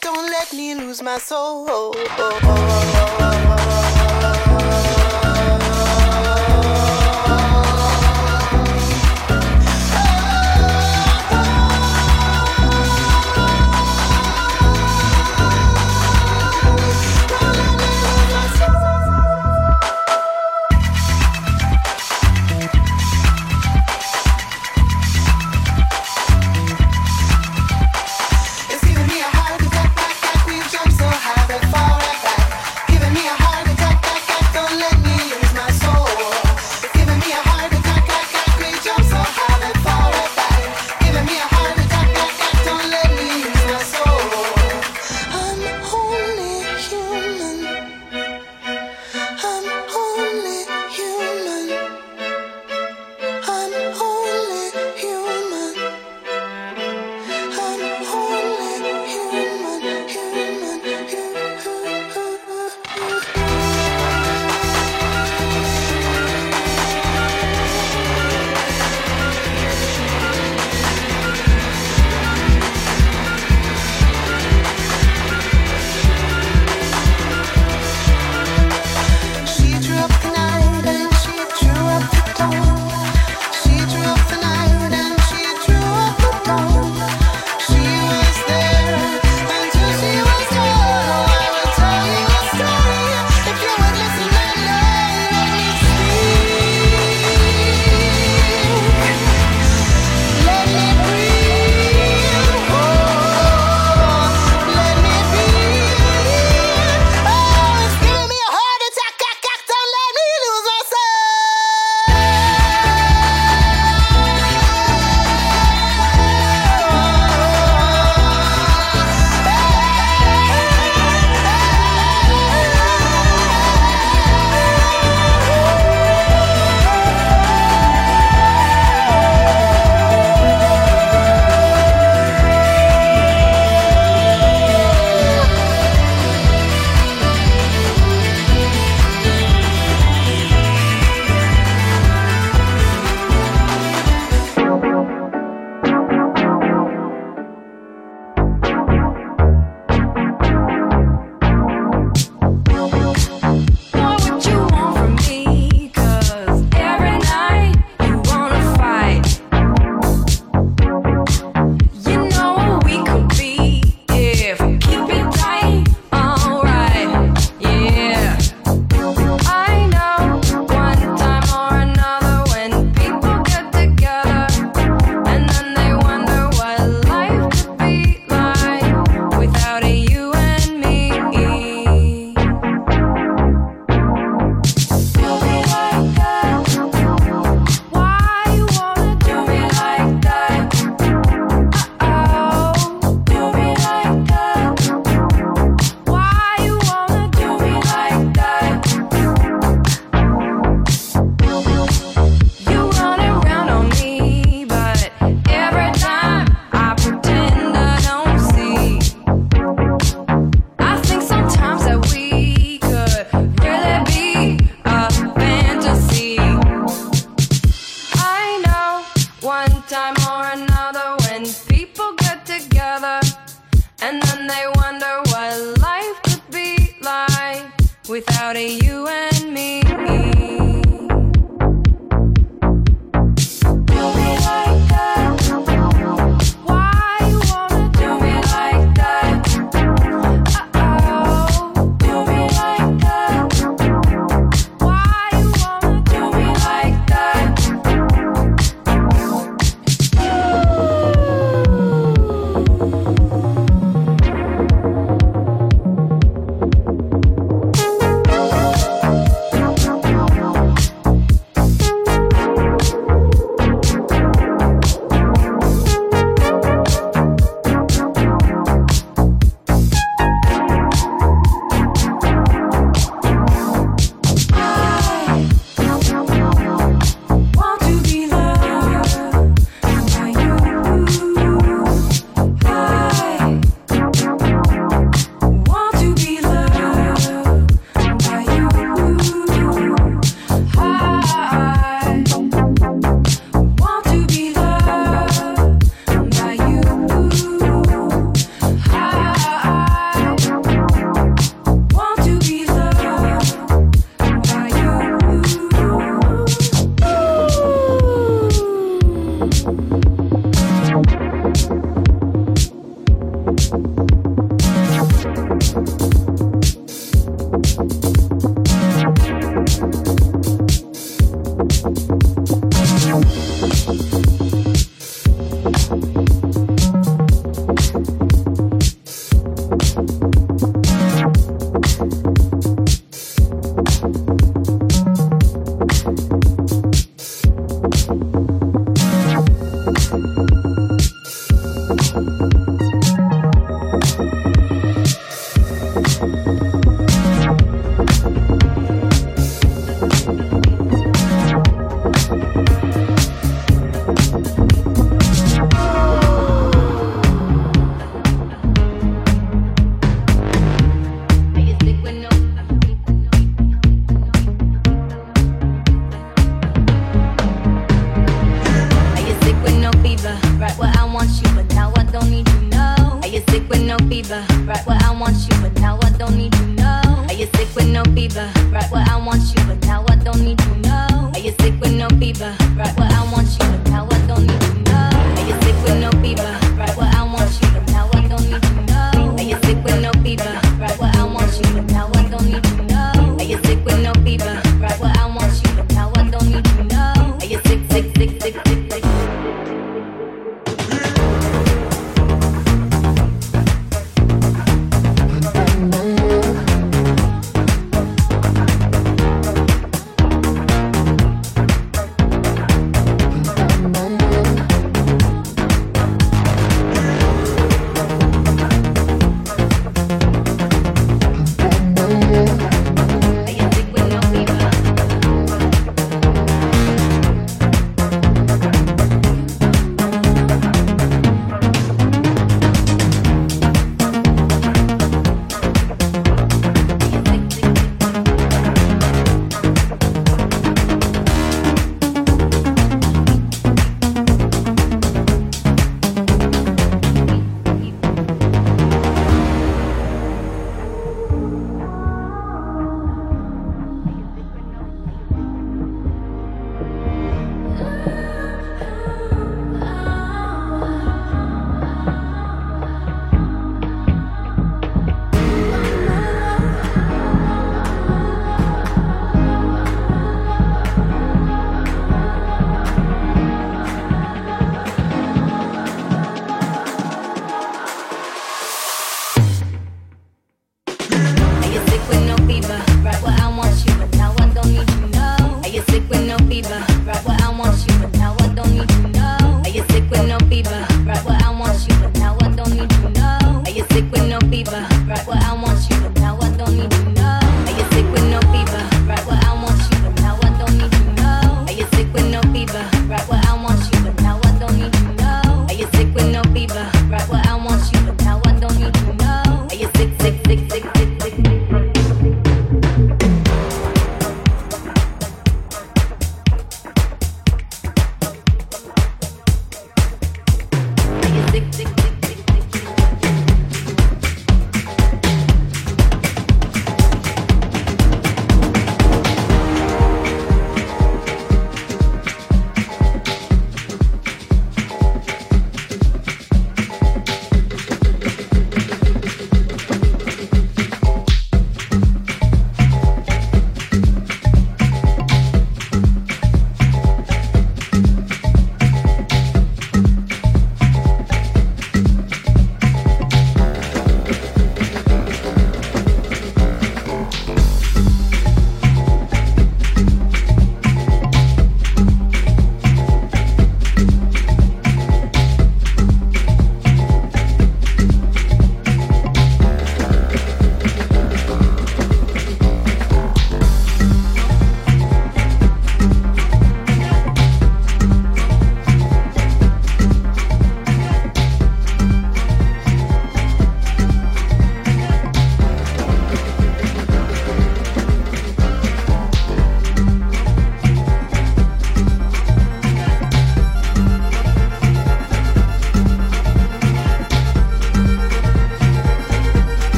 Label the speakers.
Speaker 1: don't let me lose my soul.
Speaker 2: time or another when people get together and then they wonder what life could be like without a you and me.